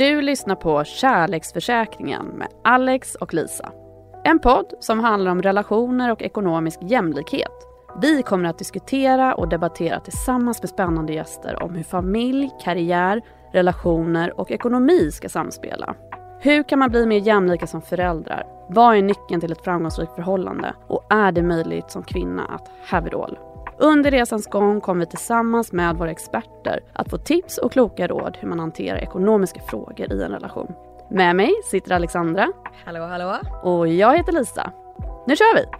Du lyssnar på Kärleksförsäkringen med Alex och Lisa. En podd som handlar om relationer och ekonomisk jämlikhet. Vi kommer att diskutera och debattera tillsammans med spännande gäster om hur familj, karriär, relationer och ekonomi ska samspela. Hur kan man bli mer jämlika som föräldrar? Vad är nyckeln till ett framgångsrikt förhållande? Och är det möjligt som kvinna att have it all? Under resans gång kommer vi tillsammans med våra experter att få tips och kloka råd hur man hanterar ekonomiska frågor i en relation. Med mig sitter Alexandra Hallå, hallå. och jag heter Lisa. Nu kör vi!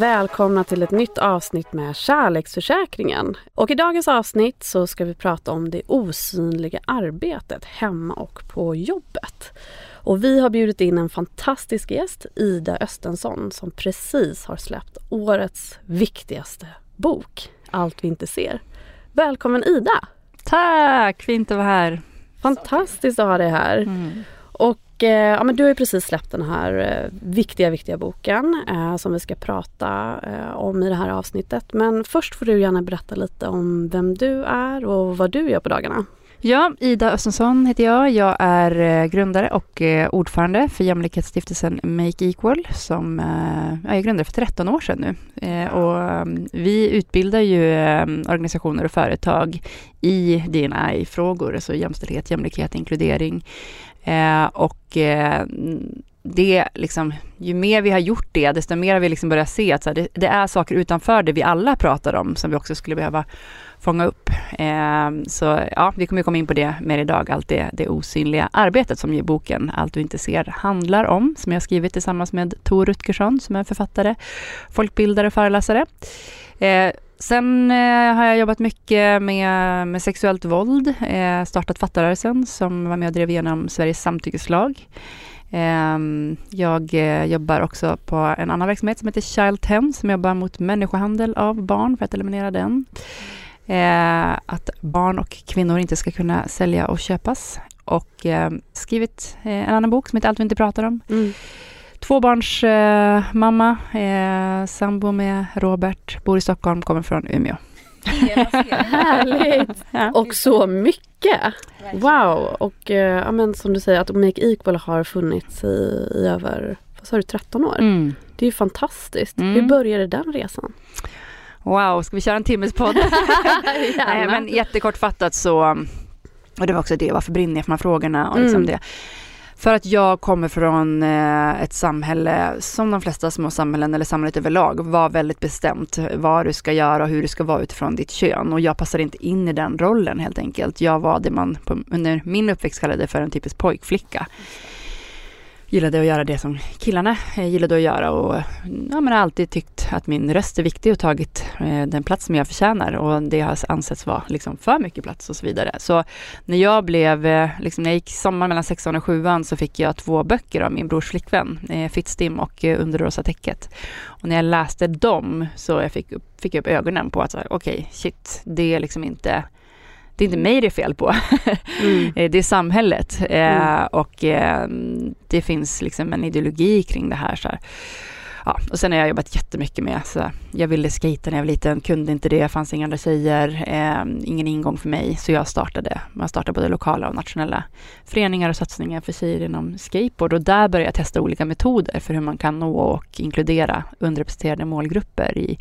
Välkomna till ett nytt avsnitt med Kärleksförsäkringen. Och i dagens avsnitt så ska vi prata om det osynliga arbetet hemma och på jobbet. Och vi har bjudit in en fantastisk gäst, Ida Östensson, som precis har släppt årets viktigaste bok, Allt vi inte ser. Välkommen Ida! Tack, fint att vara här. Fantastiskt att ha dig här. Och eh, Eh, ja, men du har ju precis släppt den här eh, viktiga, viktiga boken eh, som vi ska prata eh, om i det här avsnittet. Men först får du gärna berätta lite om vem du är och vad du gör på dagarna. Ja, Ida Östensson heter jag. Jag är eh, grundare och eh, ordförande för jämlikhetsstiftelsen Make Equal som eh, ja, jag grundade för 13 år sedan nu. Eh, och eh, vi utbildar ju eh, organisationer och företag i D&I-frågor, alltså jämställdhet, jämlikhet, inkludering. Eh, och eh, det liksom, ju mer vi har gjort det, desto mer har vi liksom börjat se att så här, det, det är saker utanför det vi alla pratar om som vi också skulle behöva fånga upp. Eh, så ja, vi kommer komma in på det mer idag, allt det, det osynliga arbetet som ju boken Allt du inte ser handlar om, som jag skrivit tillsammans med Tor Rutgersson som är författare, folkbildare och föreläsare. Eh, Sen eh, har jag jobbat mycket med, med sexuellt våld, eh, startat Fattarörelsen som var med och drev igenom Sveriges samtyckeslag. Eh, jag eh, jobbar också på en annan verksamhet som heter Child 10 som jobbar mot människohandel av barn för att eliminera den. Eh, att barn och kvinnor inte ska kunna sälja och köpas. Och eh, skrivit eh, en annan bok som heter Allt vi inte pratar om. Mm. Tvåbarns eh, mamma, eh, sambo med Robert, bor i Stockholm, kommer från Umeå. Härligt! Ja. Och så mycket! Wow! Och eh, ja, men som du säger att Make Equal har funnits i, i över vad sa du, 13 år. Mm. Det är ju fantastiskt. Mm. Hur började den resan? Wow, ska vi köra en timmes podd? Nej, men jättekortfattat så, och det var också det, varför brinner jag för de här frågorna? Och liksom Mm. det. För att jag kommer från eh, ett samhälle, som de flesta små samhällen eller samhället överlag, var väldigt bestämt vad du ska göra och hur du ska vara utifrån ditt kön. Och jag passade inte in i den rollen helt enkelt. Jag var det man på, under min uppväxt kallade för en typisk pojkflicka. Gillade att göra det som killarna eh, gillade att göra och eh, ja, men har alltid tyckt att min röst är viktig och tagit eh, den plats som jag förtjänar och det har ansetts vara liksom för mycket plats och så vidare. Så när jag blev, eh, liksom, när jag gick sommar mellan sexan och sjuan så fick jag två böcker av min brors flickvän, eh, Fittstim och eh, Under rosa täcket. Och när jag läste dem så jag fick, fick jag upp ögonen på att okej, okay, okej, shit, det är liksom inte det är inte mig det är fel på. Mm. Eh, det är samhället. Eh, Mm. och eh, det finns liksom en ideologi kring det här. Så här. Ja, och sen har jag jobbat jättemycket med, så jag ville skata när jag var liten, kunde inte det, fanns inga andra tjejer, eh, ingen ingång för mig. Så jag startade, man startade både lokala och nationella föreningar och satsningar för tjejer inom skateboard. Och där började jag testa olika metoder för hur man kan nå och inkludera underrepresenterade målgrupper i,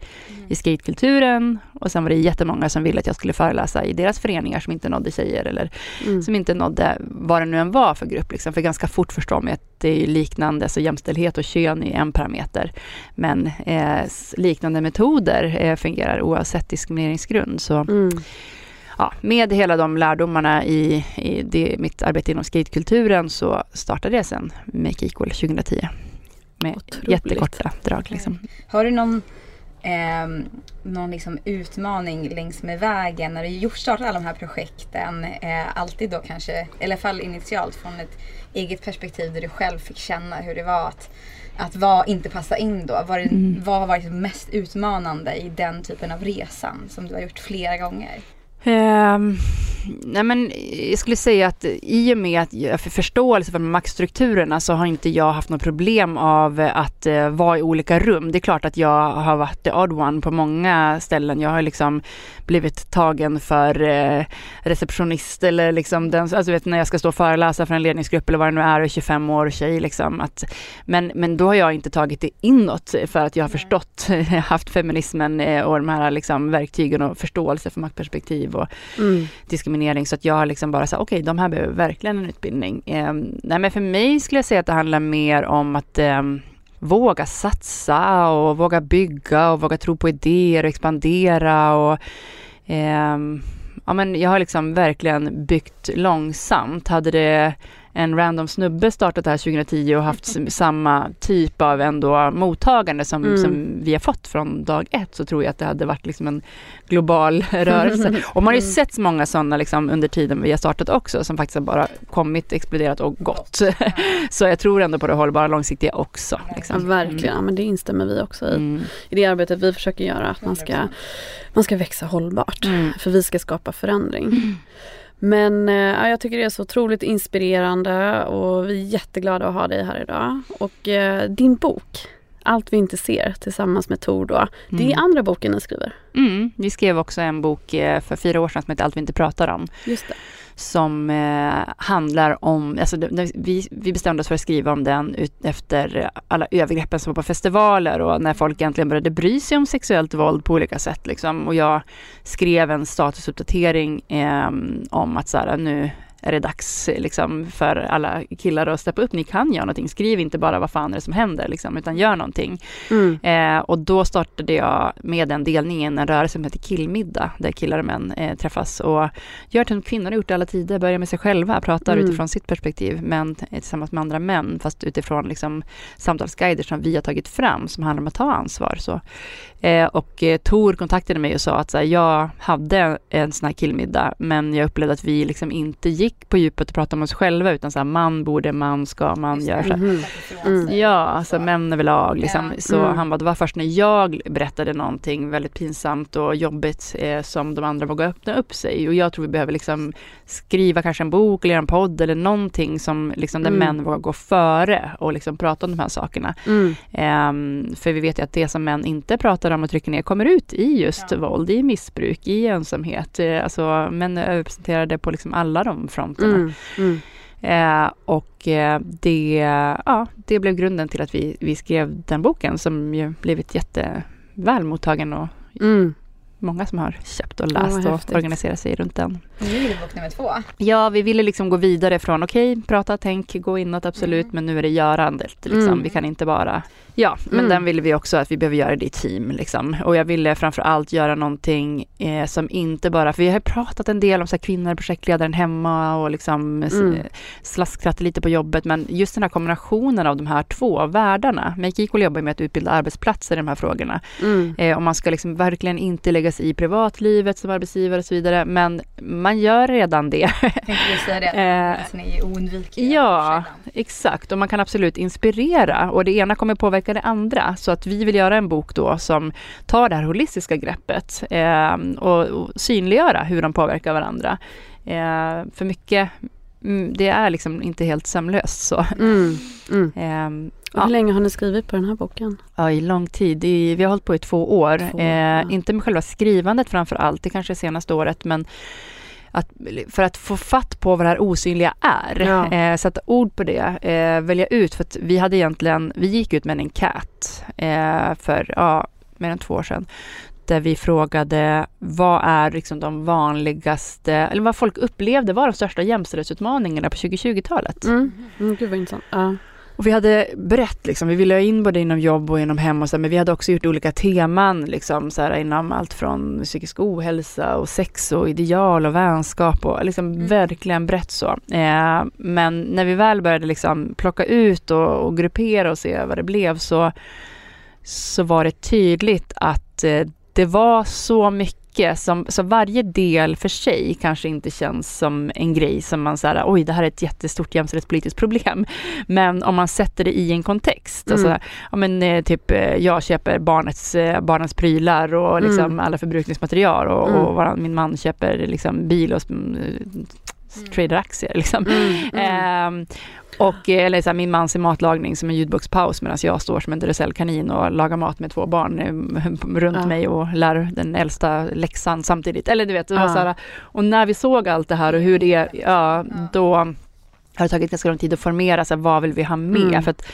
i skatekulturen. Och sen var det jättemånga som ville att jag skulle föreläsa i deras föreningar som inte nådde tjejer eller Mm. som inte nådde vad det nu än var för grupp. Liksom. För ganska fort förstår man att det är liknande, så jämställdhet och kön är en parameter. Men eh, liknande metoder eh, fungerar oavsett diskrimineringsgrund. Så mm. ja, med hela de lärdomarna i, i det, mitt arbete inom skatekulturen så startade jag sen Make Equal 2010 med Otroligt. jättekorta drag. Liksom. Har du någon eh, någon liksom utmaning längs med vägen när du gjort startat alla de här projekten? Eh, alltid då kanske, eller i alla fall initialt från ett eget perspektiv där du själv fick känna hur det var att, att var, inte passa in då. Var det, mm. Vad har varit mest utmanande i den typen av resan som du har gjort flera gånger? Um, nej men jag skulle säga att i och med att jag för förståelse för maktstrukturerna så har inte jag haft något problem av att uh, vara i olika rum. Det är klart att jag har varit the odd one på många ställen. Jag har liksom blivit tagen för uh, receptionist eller liksom den, alltså vet när jag ska stå och föreläsa för en ledningsgrupp eller vad det nu är och 25 år tjej liksom. Att, men, men då har jag inte tagit det inåt för att jag har förstått, haft feminismen uh, och de här liksom verktygen och förståelse för maktperspektiv och mm. diskriminering. Så att jag har liksom bara sagt, okej, okay, de här behöver verkligen en utbildning. Eh, nej, men för mig skulle jag säga att det handlar mer om att eh, våga satsa och våga bygga och våga tro på idéer och expandera och eh, ja, men jag har liksom verkligen byggt långsamt. Hade det en random snubbe startat det här 2010 och haft samma typ av ändå mottagande som, mm. som vi har fått från dag ett så tror jag att det hade varit liksom en global rörelse. Och man har ju mm. sett många sådana liksom under tiden vi har startat också som faktiskt har bara kommit, exploderat och gått. så jag tror ändå på det hållbara långsiktiga också. Liksom. Ja, verkligen, mm. men det instämmer vi också i. Mm. I det arbetet vi försöker göra, att man ska, man ska växa hållbart. Mm. För vi ska skapa förändring. Mm. Men eh, ja, jag tycker det är så otroligt inspirerande och vi är jätteglada att ha dig här idag. Och eh, din bok, Allt vi inte ser tillsammans med Tor då. Det är mm. andra boken ni skriver. Mm, vi skrev också en bok eh, för fyra år sedan som heter Allt vi inte pratar om. Just det som eh, handlar om, alltså vi, vi bestämde oss för att skriva om den ut, efter alla övergreppen som var på festivaler och när folk äntligen började bry sig om sexuellt våld på olika sätt. Liksom. Och jag skrev en statusuppdatering eh, om att så här, nu är det dags liksom, för alla killar att steppa upp. Ni kan göra någonting. Skriv inte bara vad fan är det som händer, liksom, utan gör någonting. Mm. Eh, och då startade jag med den delningen en rörelse som heter Killmiddag, där killar och män eh, träffas och gör som kvinnor har gjort i alla tider, börjar med sig själva, pratar mm. utifrån sitt perspektiv, men tillsammans med andra män, fast utifrån liksom, samtalsguider som vi har tagit fram, som handlar om att ta ansvar. Så, eh, och eh, Tor kontaktade mig och sa att här, jag hade en sån här killmiddag, men jag upplevde att vi liksom inte gick gick på djupet och pratade om oss själva utan så här, man borde, man ska, man gör så mm. Mm. Ja, alltså män överlag liksom. Så mm. han bara, det var först när jag berättade någonting väldigt pinsamt och jobbigt eh, som de andra vågade öppna upp sig. Och jag tror vi behöver liksom skriva kanske en bok eller en podd eller någonting som liksom där mm. män vågar gå före och liksom prata om de här sakerna. Um, för vi vet ju att det som män inte pratar om och trycker ner kommer ut i just ja. våld, i missbruk, i ensamhet. Eh, alltså män är överrepresenterade på liksom alla de fronterna. Mm, mm. Eh, och eh, det, ja, det blev grunden till att vi, vi skrev den boken som ju blivit jätteväl mottagen och mm många som har köpt och läst oh, och organiserat sig runt den. Nu är det bok nummer två. Ja, vi ville liksom gå vidare från okej, okay, prata, tänk, gå inåt absolut, mm. men nu är det görandet. Liksom. Mm. Vi kan inte bara Ja, men mm. den ville vi också att vi behöver göra det i team. Liksom. Och jag ville framför allt göra någonting eh, som inte bara, för vi har pratat en del om så här, kvinnor, projektledaren hemma och liksom mm. slasktratt lite på jobbet. Men just den här kombinationen av de här två världarna. Make Equal jobbar med att utbilda arbetsplatser i de här frågorna. Mm. Eh, och man ska liksom verkligen inte lägga sig i privatlivet som arbetsgivare och så vidare. Men man gör redan det. Jag tänkte säga det, att eh, är oundvikliga. Ja, exakt. Och man kan absolut inspirera. Och det ena kommer påverka påverkar det andra. Så att vi vill göra en bok då som tar det här holistiska greppet eh, och, och synliggöra hur de påverkar varandra. Eh, för mycket, mm, det är liksom inte helt sömlöst så. Mm, mm. Eh, och hur länge har ni skrivit på den här boken? Ja, i lång tid. I, vi har hållit på i två år. Två, eh, ja. Inte med själva skrivandet framför allt, det kanske är senaste året, men att, för att få fatt på vad det här osynliga är, ja. eh, sätta ord på det, eh, välja ut. För att vi hade egentligen, vi gick ut med en enkät eh, för ja, mer än två år sedan där vi frågade vad är liksom de vanligaste, eller vad folk upplevde var de största jämställdhetsutmaningarna på 2020-talet. Mm. Mm, gud vad intressant. Ja. Och vi hade brett, liksom, vi ville ha in både inom jobb och inom hem och så, men vi hade också gjort olika teman liksom, så här, inom allt från psykisk ohälsa och sex och ideal och vänskap och liksom mm. verkligen brett så. Eh, men när vi väl började liksom plocka ut och, och gruppera och se vad det blev så, så var det tydligt att eh, det var så mycket som, så varje del för sig kanske inte känns som en grej som man säger oj det här är ett jättestort jämställdhetspolitiskt problem. Men om man sätter det i en kontext, mm. alltså, ja, men, eh, typ eh, jag köper barnets, eh, barnens prylar och mm. liksom mm. alla förbrukningsmaterial och, mm. och min man köper liksom bil och mm, trader aktier. Liksom. Mm, eh, och eh, eller så här, min man ser matlagning som en ljudbokspaus medan jag står som en Duracellkanin och lagar mat med två barn eh, runt ja. mig och lär den äldsta läxan samtidigt. Eller du vet, ja. så här, och när vi såg allt det här och hur det är, ja, då har det tagit ganska lång tid att formera så här, vad vill vi ha med? Mm. För att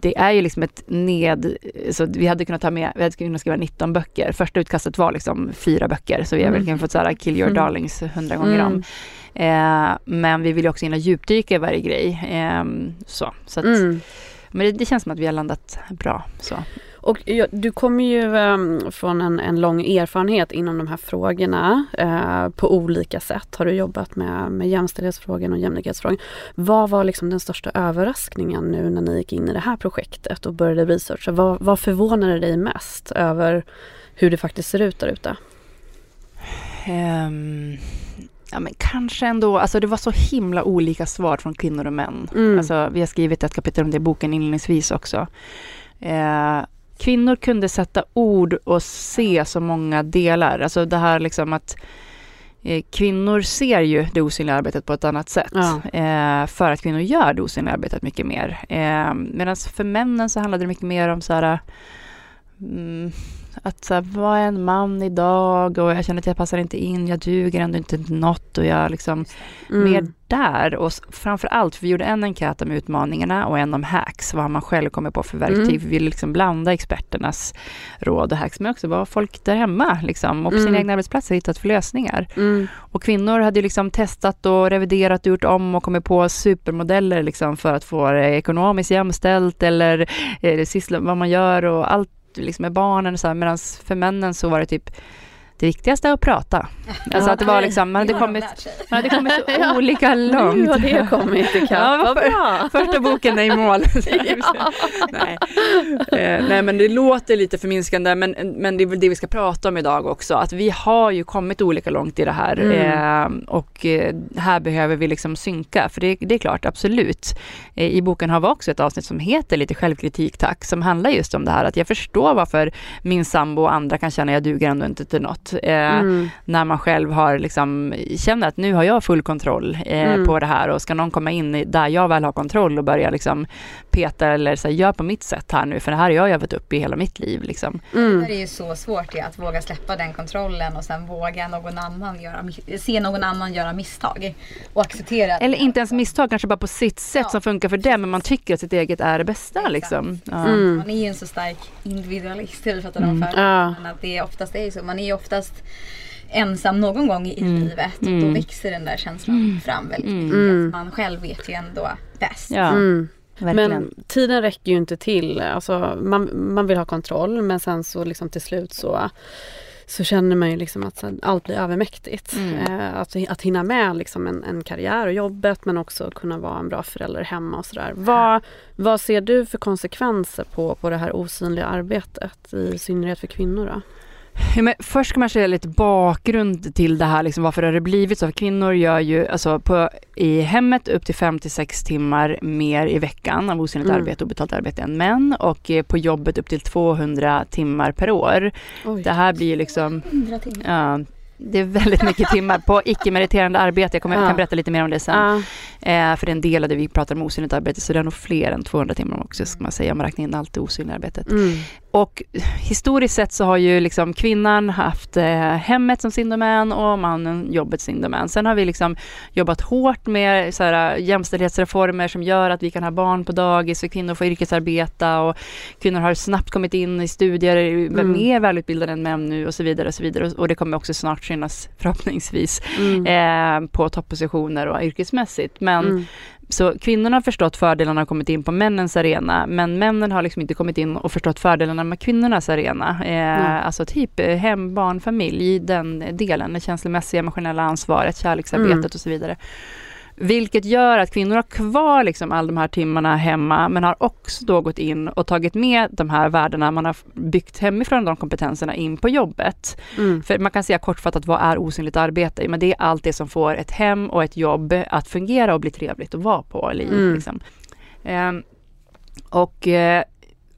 det är ju liksom ett ned... Så vi hade kunnat ta med, vi hade kunnat skriva 19 böcker. Första utkastet var liksom fyra böcker så vi har mm. verkligen fått så här, kill your mm. darlings hundra gånger om. Eh, men vi vill också in och djupdyka i varje grej. Eh, så, så att, mm. Men det, det, känns som att vi har landat bra. Så. Och ja, du kommer ju um, från en, en, lång erfarenhet inom de här frågorna uh, på olika sätt. Har du jobbat med, med jämställdhetsfrågor och jämlikhetsfrågor. Vad var liksom den största överraskningen nu när ni gick in i det här projektet och började researcha? Vad, vad förvånade dig mest över hur det faktiskt ser ut där ute? Um, Ja men kanske ändå, alltså det var så himla olika svar från kvinnor och män. Mm. Alltså, vi har skrivit ett kapitel om det i boken inledningsvis också. Eh, kvinnor kunde sätta ord och se så många delar. Alltså det här liksom att eh, kvinnor ser ju det osynliga arbetet på ett annat sätt. Ja. Eh, för att kvinnor gör det osynliga arbetet mycket mer. Eh, Medan för männen så handlade det mycket mer om så här mm, att så här, vad är en man idag och jag känner att jag passar inte in, jag duger ändå inte något och jag liksom mm. mer där och framför allt, för vi gjorde en enkät om utmaningarna och en om hacks, vad man själv kommer på för verktyg. Mm. Vi ville liksom blanda experternas råd och hacks, men också vad folk där hemma liksom, och på mm. sina egna arbetsplatser hittat för lösningar. Mm. Och kvinnor hade liksom testat och reviderat och gjort om och kommit på supermodeller liksom för att få det ekonomiskt jämställt eller eh, vad man gör och allt liksom med barnen och så medan för männen så var det typ det viktigaste är att prata. Alltså att det var liksom, man hade kommit, man hade kommit så olika långt. Nu har det kommit ikapp, ja, vad bra. Första boken är i mål. nej. Eh, nej men det låter lite förminskande men, men det är väl det vi ska prata om idag också. Att vi har ju kommit olika långt i det här mm. eh, och eh, här behöver vi liksom synka. För det, det är klart, absolut. I boken har vi också ett avsnitt som heter lite självkritik tack, som handlar just om det här att jag förstår varför min sambo och andra kan känna att jag duger ändå inte till något eh, mm. när man själv har liksom, känner att nu har jag full kontroll eh, mm. på det här och ska någon komma in där jag väl har kontroll och börja liksom peta eller så här, gör på mitt sätt här nu för det här har jag övat upp i hela mitt liv. Liksom. Mm. Det är ju så svårt att våga släppa den kontrollen och sen våga någon annan göra, se någon annan göra misstag och acceptera Eller inte ens misstag, kanske bara på sitt sätt ja. som funkar för dem men man tycker att sitt eget är det bästa. Liksom. Ja. Mm. Man är ju en så stark individualist, jag vet mm. för, ja. att det oftast är så. Man är ju oftast ensam någon gång i mm. livet. Och då mm. växer den där känslan mm. fram väldigt mm. mycket. Mm. Man själv vet ju ändå bäst. Ja. Mm. Men tiden räcker ju inte till. Alltså, man, man vill ha kontroll men sen så liksom till slut så så känner man ju liksom att allt blir övermäktigt. Mm. Eh, att, att hinna med liksom en, en karriär och jobbet men också kunna vara en bra förälder hemma och sådär. Vad, vad ser du för konsekvenser på, på det här osynliga arbetet i synnerhet för kvinnor? Då? Ja, men först ska man säga lite bakgrund till det här, liksom, varför har det blivit så? För kvinnor gör ju alltså, på, i hemmet upp till 5 6 timmar mer i veckan av osynligt mm. arbete och betalt arbete än män och eh, på jobbet upp till 200 timmar per år. Oj. Det här blir liksom... 100 timmar. Ja, det är väldigt mycket timmar på icke-meriterande arbete. Jag kommer, ja. kan berätta lite mer om det sen. Ja. Eh, för det är en del av det vi pratar om osynligt arbete, så det är nog fler än 200 timmar också, ska man säga, om man räknar in allt det osynliga arbetet. Mm. Och historiskt sett så har ju liksom kvinnan haft eh, hemmet som sin domän och mannen jobbet sin domän. Sen har vi liksom jobbat hårt med så här, jämställdhetsreformer som gör att vi kan ha barn på dagis och kvinnor får yrkesarbeta och kvinnor har snabbt kommit in i studier, mm. mer välutbildade än män nu och så vidare. Och så vidare. Och det kommer också snart synas förhoppningsvis mm. eh, på toppositioner och yrkesmässigt. Men mm Så kvinnorna har förstått fördelarna och kommit in på männens arena, men männen har liksom inte kommit in och förstått fördelarna med kvinnornas arena. Eh, Alltså typ eh, hem, barn, familj, den delen, det känslomässiga, emotionella ansvaret, kärleksarbetet Mm. och så vidare. Vilket gör att kvinnor har kvar liksom all de här timmarna hemma, men har också då gått in och tagit med de här värdena man har byggt hemifrån, de kompetenserna, in på jobbet. Mm. För man kan säga kortfattat, vad är osynligt arbete? Men det är allt det som får ett hem och ett jobb att fungera och bli trevligt att vara på. Eller Mm. liksom. Ehm, och eh,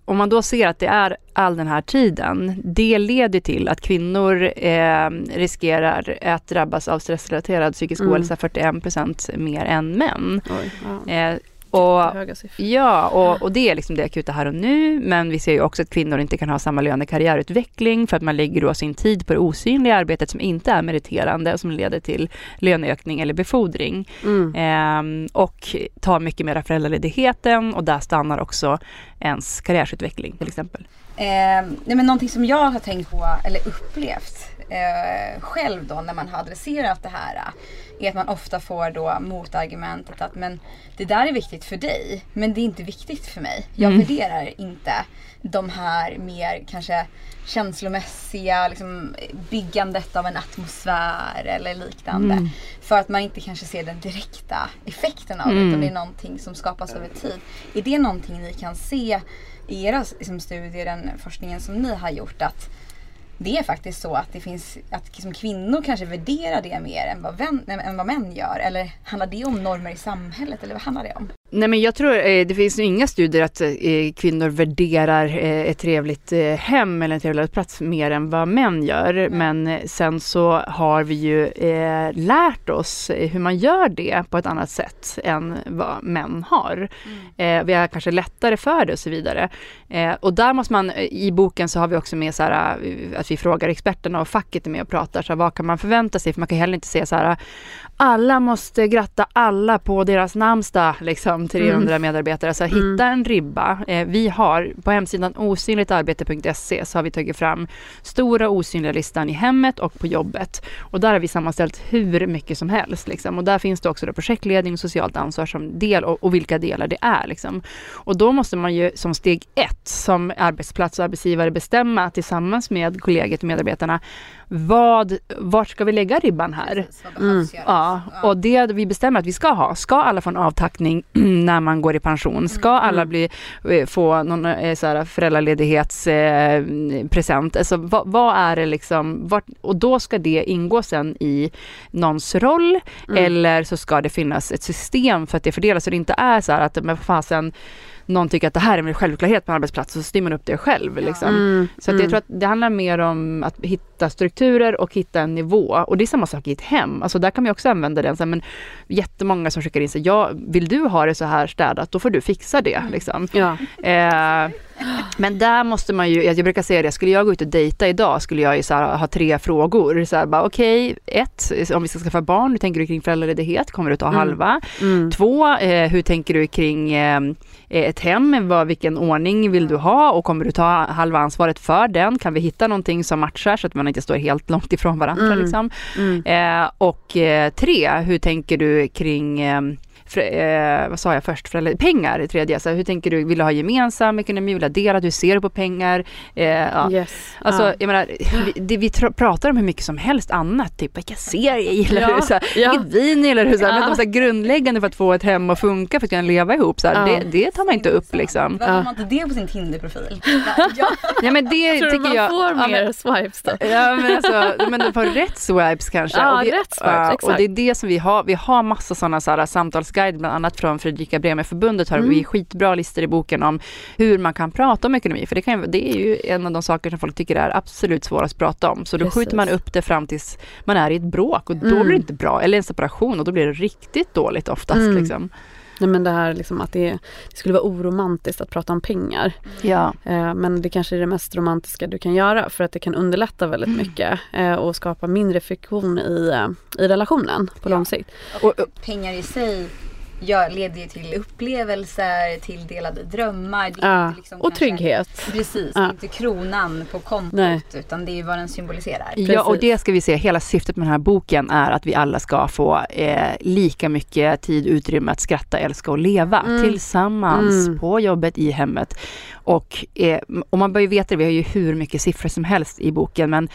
om man då ser att det är all den här tiden, det leder till att kvinnor eh, riskerar att drabbas av stressrelaterad psykisk Mm. ohälsa 41% mer än män. Oj, ja. Eh, och. Ja, och, och det är liksom det akuta här och nu. Men vi ser ju också att kvinnor inte kan ha samma lönekarriärutveckling för att man lägger då sin tid på det osynliga arbetet som inte är meriterande och som leder till löneökning eller befordring. Mm. Ehm, och tar mycket mer av föräldraledigheten och där stannar också ens karriärsutveckling till exempel. Eh, nej men någonting som jag har tänkt på, eller upplevt eh, själv då när man har adresserat det här. Är att man ofta får då motargumentet att men det där är viktigt för dig men det är inte viktigt för mig. Jag Mm. värderar inte de här mer kanske känslomässiga liksom, byggandet av en atmosfär eller liknande. Mm. För att man inte kanske ser den direkta effekten av det Mm. utan det är någonting som skapas över tid. Är det någonting ni kan se i era liksom, studier, den forskningen som ni har gjort att det är faktiskt så att det finns att liksom, kvinnor kanske värderar det mer än vad, vän, än vad män gör? Eller handlar det om normer i samhället eller vad handlar det om? Nej men jag tror eh, det finns ju inga studier att eh, kvinnor värderar eh, ett trevligt hem eller en trevlig arbetsplats mer än vad män gör. Men sen så har vi ju lärt oss hur man gör det på ett annat sätt än vad män har. Eh, vi har kanske lättare för det och så vidare. Och där måste man, i boken så har vi också med så här, att vi frågar experterna och facket är med och pratar, så här, vad kan man förvänta sig? För man kan heller inte säga så här, alla måste gratta alla på deras namnsdag, liksom 300 medarbetare. Så Mm. hitta en ribba. Eh, vi har på hemsidan osynligtarbete.se så har vi tagit fram stora osynliga listan i hemmet och på jobbet. Och där har vi sammanställt hur mycket som helst. Liksom. Och där finns det också då projektledning och socialt ansvar som del och, och vilka delar det är. Liksom. Och då måste man ju som steg ett som arbetsplats och arbetsgivare bestämma tillsammans med kollegor och medarbetarna vad, vart ska vi lägga ribban här? Precis, göras? Ja, och det vi bestämmer att vi ska ha, ska alla få en avtackning när man går i pension? Ska alla bli, eh, få någon eh, så här föräldraledighetspresent? Eh, alltså, vad, vad är det liksom, vart, och då ska det ingå sen i någons roll eller så ska det finnas ett system för att det fördelas så det inte är så här att men fasen någon tycker att det här är en självklarhet på en arbetsplats så styr man upp det själv. Liksom. Mm. Så att jag tror att det handlar mer om att hitta strukturer och hitta en nivå. Och det är samma sak i ett hem. Alltså där kan man också använda den. Så här, men jättemånga som skickar in sig, ja, vill du ha det så här städat, då får du fixa det. Liksom. Ja. Eh, men där måste man ju, jag brukar säga det, skulle jag gå ut och dejta idag skulle jag ju så här, ha tre frågor. Så här, bara, Okej, ett, om vi ska skaffa barn, hur tänker du kring föräldraledighet? Kommer du ta halva? Mm. Två, eh, hur tänker du kring eh, ett hem? Vad, vilken ordning vill du ha? Och kommer du ta halva ansvaret för den? Kan vi hitta någonting som matchar så att man inte står helt långt ifrån varandra? Mm. Liksom? Mm. Eh, och eh, tre, hur tänker du kring eh, för, eh, vad sa jag först? För, pengar i tredje. Så hur tänker du? Vill du ha gemensam ekonomi? Vill du ha delad? Hur ser du på pengar? Eh, ja. Yes. Alltså, ja. jag menar, vi, det, vi pratar om hur mycket som helst annat, typ vilka serier jag gillar, Ja, hur, så här, ja. vilket vin gillar, hur, så här, Ja. men de så här, grundläggande för att få ett hem att funka, för att kunna leva ihop, så här, Ja. det, det tar man inte upp liksom. Varför har man inte det på sin Tinder-profil? ja. Ja men det Tror du tycker man jag... får ja, mer men, swipes då? Ja men alltså, men de får rätt swipes kanske. Ja, och det, rätt swipes, Och exakt. det är det som vi har. Vi har massa sådana så här, samtalsguider, bland annat från Fredrika Bremer-förbundet har Mm. vi skitbra listor i boken om hur man kan prata om ekonomi. För det, kan, det är ju en av de saker som folk tycker är absolut svårast att prata om. Så då Precis. skjuter man upp det fram tills man är i ett bråk och då Mm. blir det inte bra. Eller en separation och då blir det riktigt dåligt oftast. Mm. Liksom. Nej men det här liksom att det, det skulle vara oromantiskt att prata om pengar. Ja. Eh, men det kanske är det mest romantiska du kan göra för att det kan underlätta väldigt Mm. mycket eh, och skapa mindre friktion i, eh, i relationen på Ja. lång sikt. Och, och, Pengar i sig gör, leder ju till upplevelser, till delade drömmar. Det är Ja. inte liksom Och kanske- trygghet. Precis, Ja. inte kronan på kontot Nej. utan det är ju vad den symboliserar. Ja, och det ska vi se. Hela syftet med den här boken är att vi alla ska få eh, lika mycket tid, utrymme att skratta, älska och leva Mm. tillsammans Mm. på jobbet, i hemmet. Och, eh, och man bör ju veta det, vi har ju hur mycket siffror som helst i boken, men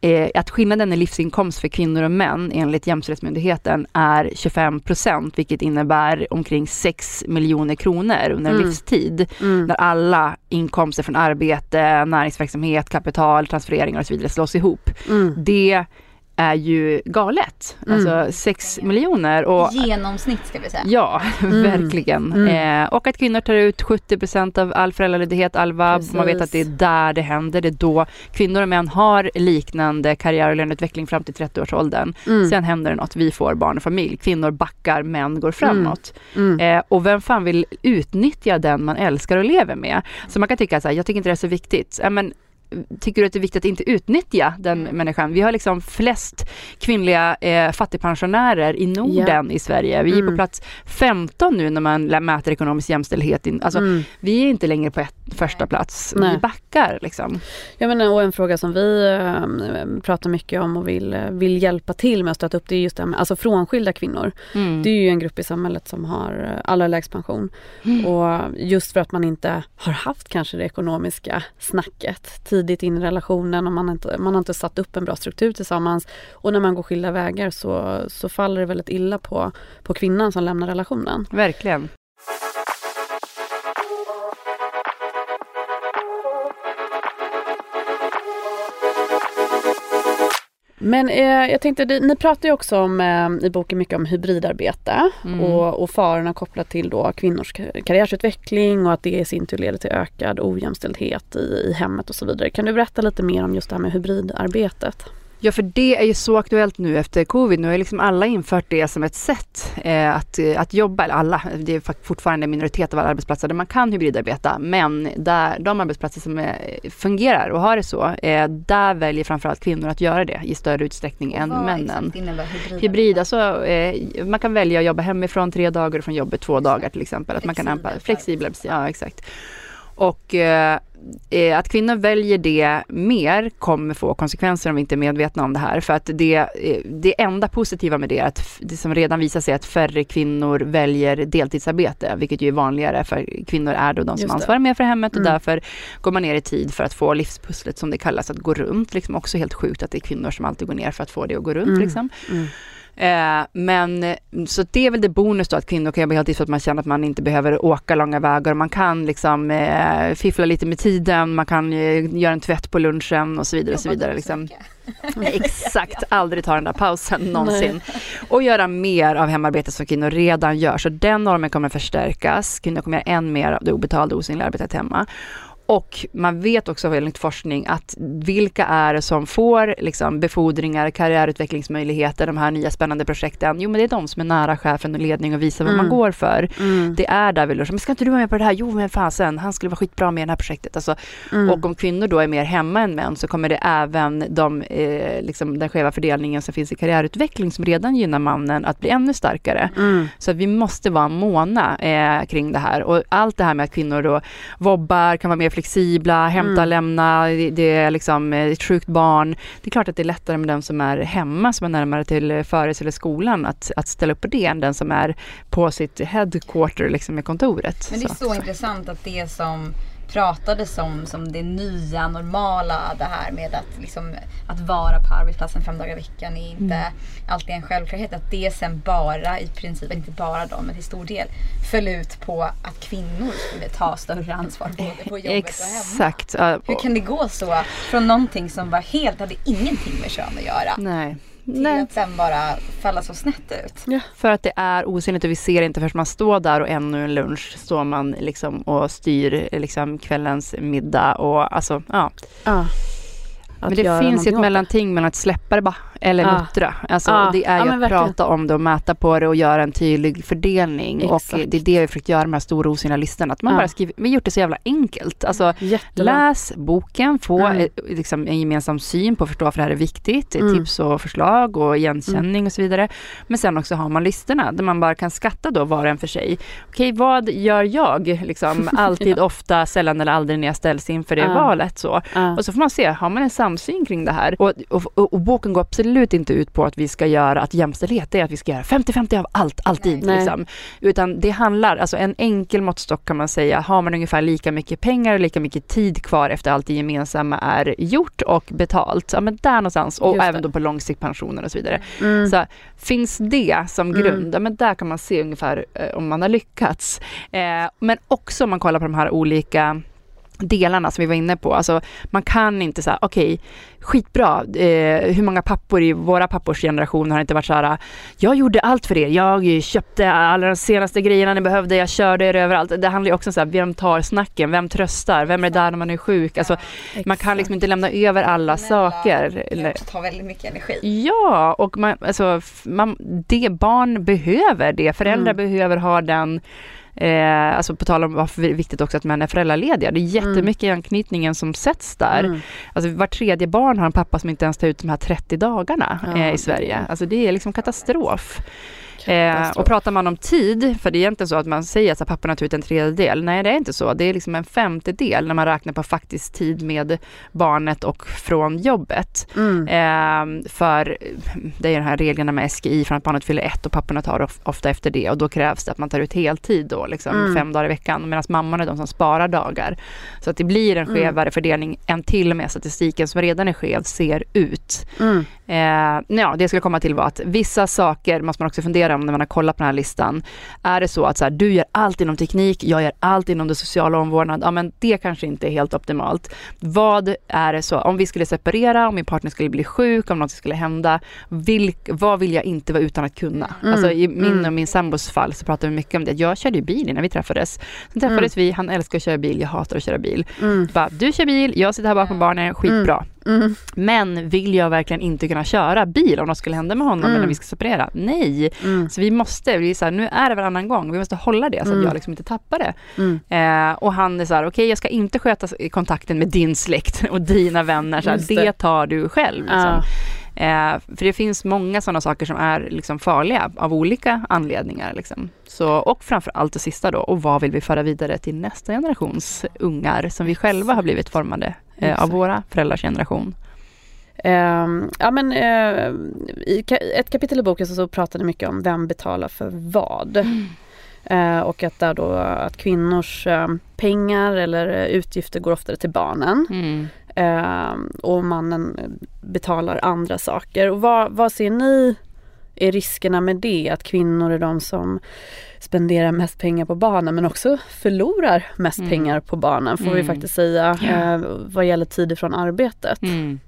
eh, att skillnaden i livsinkomst för kvinnor och män enligt Jämställdhetsmyndigheten är 25 procent, vilket innebär omkring 6 miljoner kronor under en Mm. livstid. Mm. När alla inkomster från arbete, näringsverksamhet, kapital, transfereringar och så vidare slås ihop. Mm. Det är ju galet. Alltså 6 miljoner och Genomsnitt ska vi säga. Ja, Mm. verkligen. Mm. Eh, och att kvinnor tar ut 70% av all föräldraledighet, all vab. Man vet att det är Precis. där det händer. Det är då kvinnor och män har liknande karriär och löneutveckling fram till 30-årsåldern. Mm. Sen händer det något. Vi får barn och familj. Kvinnor backar, män går framåt. Mm. Eh, och vem fan vill utnyttja den man älskar och lever med? Så man kan tycka så här, jag tycker inte det är så viktigt. Ja, men, Tycker du att det är viktigt att inte utnyttja den människan? Vi har liksom flest kvinnliga eh, fattigpensionärer i Norden i Sverige. Vi är på Mm. plats 15 nu när man mäter ekonomisk jämställdhet. Alltså, Mm. Vi är inte längre på ett, första plats. Nej. Vi backar liksom. Jag menar, och en fråga som vi eh, pratar mycket om och vill, eh, vill hjälpa till med att stötta upp det är just det här med alltså frånskilda kvinnor. Mm. Det är ju en grupp i samhället som har eh, allra lägst pension. Mm. Och just för att man inte har haft kanske det ekonomiska snacket tidigt in i relationen och man har inte, man har inte satt upp en bra struktur tillsammans. Och när man går skilda vägar så, så faller det väldigt illa på, på kvinnan som lämnar relationen. Verkligen. Men eh, jag tänkte, ni pratar ju också om, eh, i boken mycket om hybridarbete Mm. och, och farorna kopplat till då kvinnors ka- karriärsutveckling och att det i sin tur leder till ökad ojämställdhet i, i hemmet och så vidare. Kan du berätta lite mer om just det här med hybridarbetet? Ja, för det är ju så aktuellt nu efter covid. Nu har ju liksom alla infört det som ett sätt eh, att, eh, att jobba, eller alla, det är fortfarande en minoritet av alla arbetsplatser där man kan hybridarbeta, men där, de arbetsplatser som eh, fungerar och har det så, eh, där väljer framförallt kvinnor att göra det i större utsträckning än Vad männen. innebär hybrid? Hybrid, alltså eh, man kan välja att jobba hemifrån tre dagar och från jobbet två dagar till exempel. Att man kan anpassa, flexibla, ja exakt. Och eh, eh, att kvinnor väljer det mer kommer få konsekvenser om vi inte är medvetna om det här. För att det, eh, det enda positiva med det är att det som redan visar sig att färre kvinnor väljer deltidsarbete, vilket ju är vanligare för kvinnor är då de som ansvarar mer för hemmet och Mm. därför går man ner i tid för att få livspusslet som det kallas att gå runt. Liksom också helt sjukt att det är kvinnor som alltid går ner för att få det att gå runt. Mm. Liksom. Mm. Eh, men så det är väl det bonus då att kvinnor kan jobba heltid för att man känner att man inte behöver åka långa vägar. Man kan liksom eh, fiffla lite med tiden, man kan eh, göra en tvätt på lunchen och så vidare. Och så vidare liksom. Exakt, aldrig ta den där pausen någonsin. Och göra mer av hemarbete som kvinnor redan gör. Så den normen kommer förstärkas. Kvinnor kommer göra än mer av det obetalda osynliga arbetet hemma. Och man vet också enligt forskning att vilka är det som får liksom, befordringar, karriärutvecklingsmöjligheter, de här nya spännande projekten. Jo men det är de som är nära chefen och ledning och visar vad man Mm. går för. Mm. Det är där vi lurar. Men ska inte du vara med på det här? Jo men fasen, han skulle vara skitbra med i det här projektet. Alltså, Mm. och om kvinnor då är mer hemma än män så kommer det även de, eh, liksom den skeva fördelningen som finns i karriärutveckling som redan gynnar mannen att bli ännu starkare. Mm. Så vi måste vara måna eh, kring det här. Och allt det här med att kvinnor då vobbar, kan vara mer flexibla, hämta, Mm. lämna, det, är liksom eh, ett sjukt barn. Det är klart att det är lättare med den som är hemma, som är närmare till föris eller skolan, att, att ställa upp på det än den som är på sitt headquarter, liksom med kontoret. Men det är Så. så intressant att det som pratades om som det nya normala det här med att, liksom, att vara på arbetsplatsen fem dagar i veckan är inte Mm. alltid en självklarhet. Att det sen bara i princip, inte bara då men till stor del föll ut på att kvinnor skulle ta större ansvar både på jobbet och hemma. Exakt. Hur kan det gå så från någonting som var helt, hade ingenting med kön att göra Nej. Till Nej. att sen bara falla så snett ut? För att det är osynligt och vi ser inte förrän man står där och ännu en lunch står man liksom och styr liksom kvällens middag och alltså ja. Ja. Men det finns ju ett mellanting mellan att släppa det bara eller Ja. muttra. Alltså, Ja. Det är Ja, ju men att verkligen. prata om det och mäta på det och göra en tydlig fördelning. Exakt. Och det är det vi försökt göra med de här stora osynliga listorna. Att man Ja. bara skriver, vi har gjort det så jävla enkelt. Alltså. Läs boken, få Mm. liksom en gemensam syn på att förstå varför det här är viktigt, Mm. tips och förslag och igenkänning och så vidare. Men sen också har man listorna där man bara kan skatta då var och en för sig. Okej, vad gör jag liksom alltid, ofta, sällan eller aldrig när jag ställs inför det Ja. valet så. Ja. Och så får man se, har man en samsyn kring det här? Och, och, och, och boken går absolut inte ut på att vi ska göra, att jämställdhet är att vi ska göra 50-50 av allt, alltid. Nej. Liksom. Utan det handlar, alltså en enkel måttstock kan man säga, har man ungefär lika mycket pengar och lika mycket tid kvar efter allt det gemensamma är gjort och betalt, ja men där någonstans, och även då på lång sikt pensioner och så vidare. Mm. Så finns det som Mm. grund, ja, men där kan man se ungefär eh, om man har lyckats. Eh, men också om man kollar på de här olika delarna som vi var inne på. Alltså, man kan inte säga, okej, skitbra, eh, hur många pappor i våra pappors generation har inte varit så här, jag gjorde allt för er, jag köpte alla de senaste grejerna ni behövde, jag körde er överallt. Det handlar ju också om så här, vem tar snacken, vem tröstar, vem är där när man är sjuk? Alltså, man kan liksom inte lämna över alla saker. Eller, Det tar väldigt mycket energi. Ja, och man, alltså, man, det barn behöver det. Föräldrar Mm. behöver ha den Eh, alltså på tal om varför det är viktigt också att män är föräldralediga. Det är jättemycket i anknytningen som sätts där. Mm. Alltså var tredje barn har en pappa som inte ens tar ut de här 30 dagarna Ja, eh, i Sverige. Alltså det är liksom katastrof. Eh, och pratar man om tid, för det är egentligen så att man säger att papporna tar ut en tredjedel. Nej, det är inte så. Det är liksom en femtedel när man räknar på faktisk tid med barnet och från jobbet. Mm. Eh, för det är den här reglerna med SGI från att barnet fyller ett och papporna tar of- ofta efter det och då krävs det att man tar ut heltid då, liksom Mm. fem dagar i veckan medan mammorna är de som sparar dagar. Så att det blir en Mm. skevare fördelning än till och med statistiken som redan är skev ser ut. Mm. Eh, ja, det jag skulle komma till var att vissa saker måste man också fundera om när man har kollat på den här listan. Är det så att så här, du gör allt inom teknik, jag gör allt inom det sociala omvårdnad, ja men det kanske inte är helt optimalt. Vad är det så, om vi skulle separera, om min partner skulle bli sjuk, om något skulle hända, vilk, vad vill jag inte vara utan att kunna? Mm, Alltså i min mm. och min sambos fall så pratar vi mycket om det. Jag körde ju bil innan vi träffades. Sen träffades vi, han älskar att köra bil, jag hatar att köra bil. Mm. Bara, du kör bil, jag sitter här bakom barnen, skitbra. Mm. Men vill jag verkligen inte kunna köra bil om något skulle hända med honom Mm. eller vi ska separera? Nej. Mm. Så vi måste, vi är så här, nu är det varannan gång, vi måste hålla det så Mm. att jag liksom inte tappar det. Mm. Eh, och han är så här, okej jag ska inte sköta kontakten med din släkt och dina vänner, så här, det. det. tar du själv. Liksom. Ja. Eh, för det finns många sådana saker som är liksom farliga av olika anledningar. Liksom. Så, och framför allt det sista då, och vad vill vi föra vidare till nästa generations ungar som vi själva har blivit formade eh, av våra föräldrars generation. Ehm, ja, men, eh, I ka- ett kapitel i boken så, så pratar ni mycket om vem betalar för vad. Eh, och att, där då, att kvinnors eh, pengar eller utgifter går oftare till barnen. Mm. Eh, och mannen betalar andra saker. Och vad, vad ser ni är riskerna med det? Att kvinnor är de som spenderar mest pengar på barnen men också förlorar mest Mm. pengar på barnen får vi Mm. faktiskt säga eh, vad gäller tid från arbetet. Mm.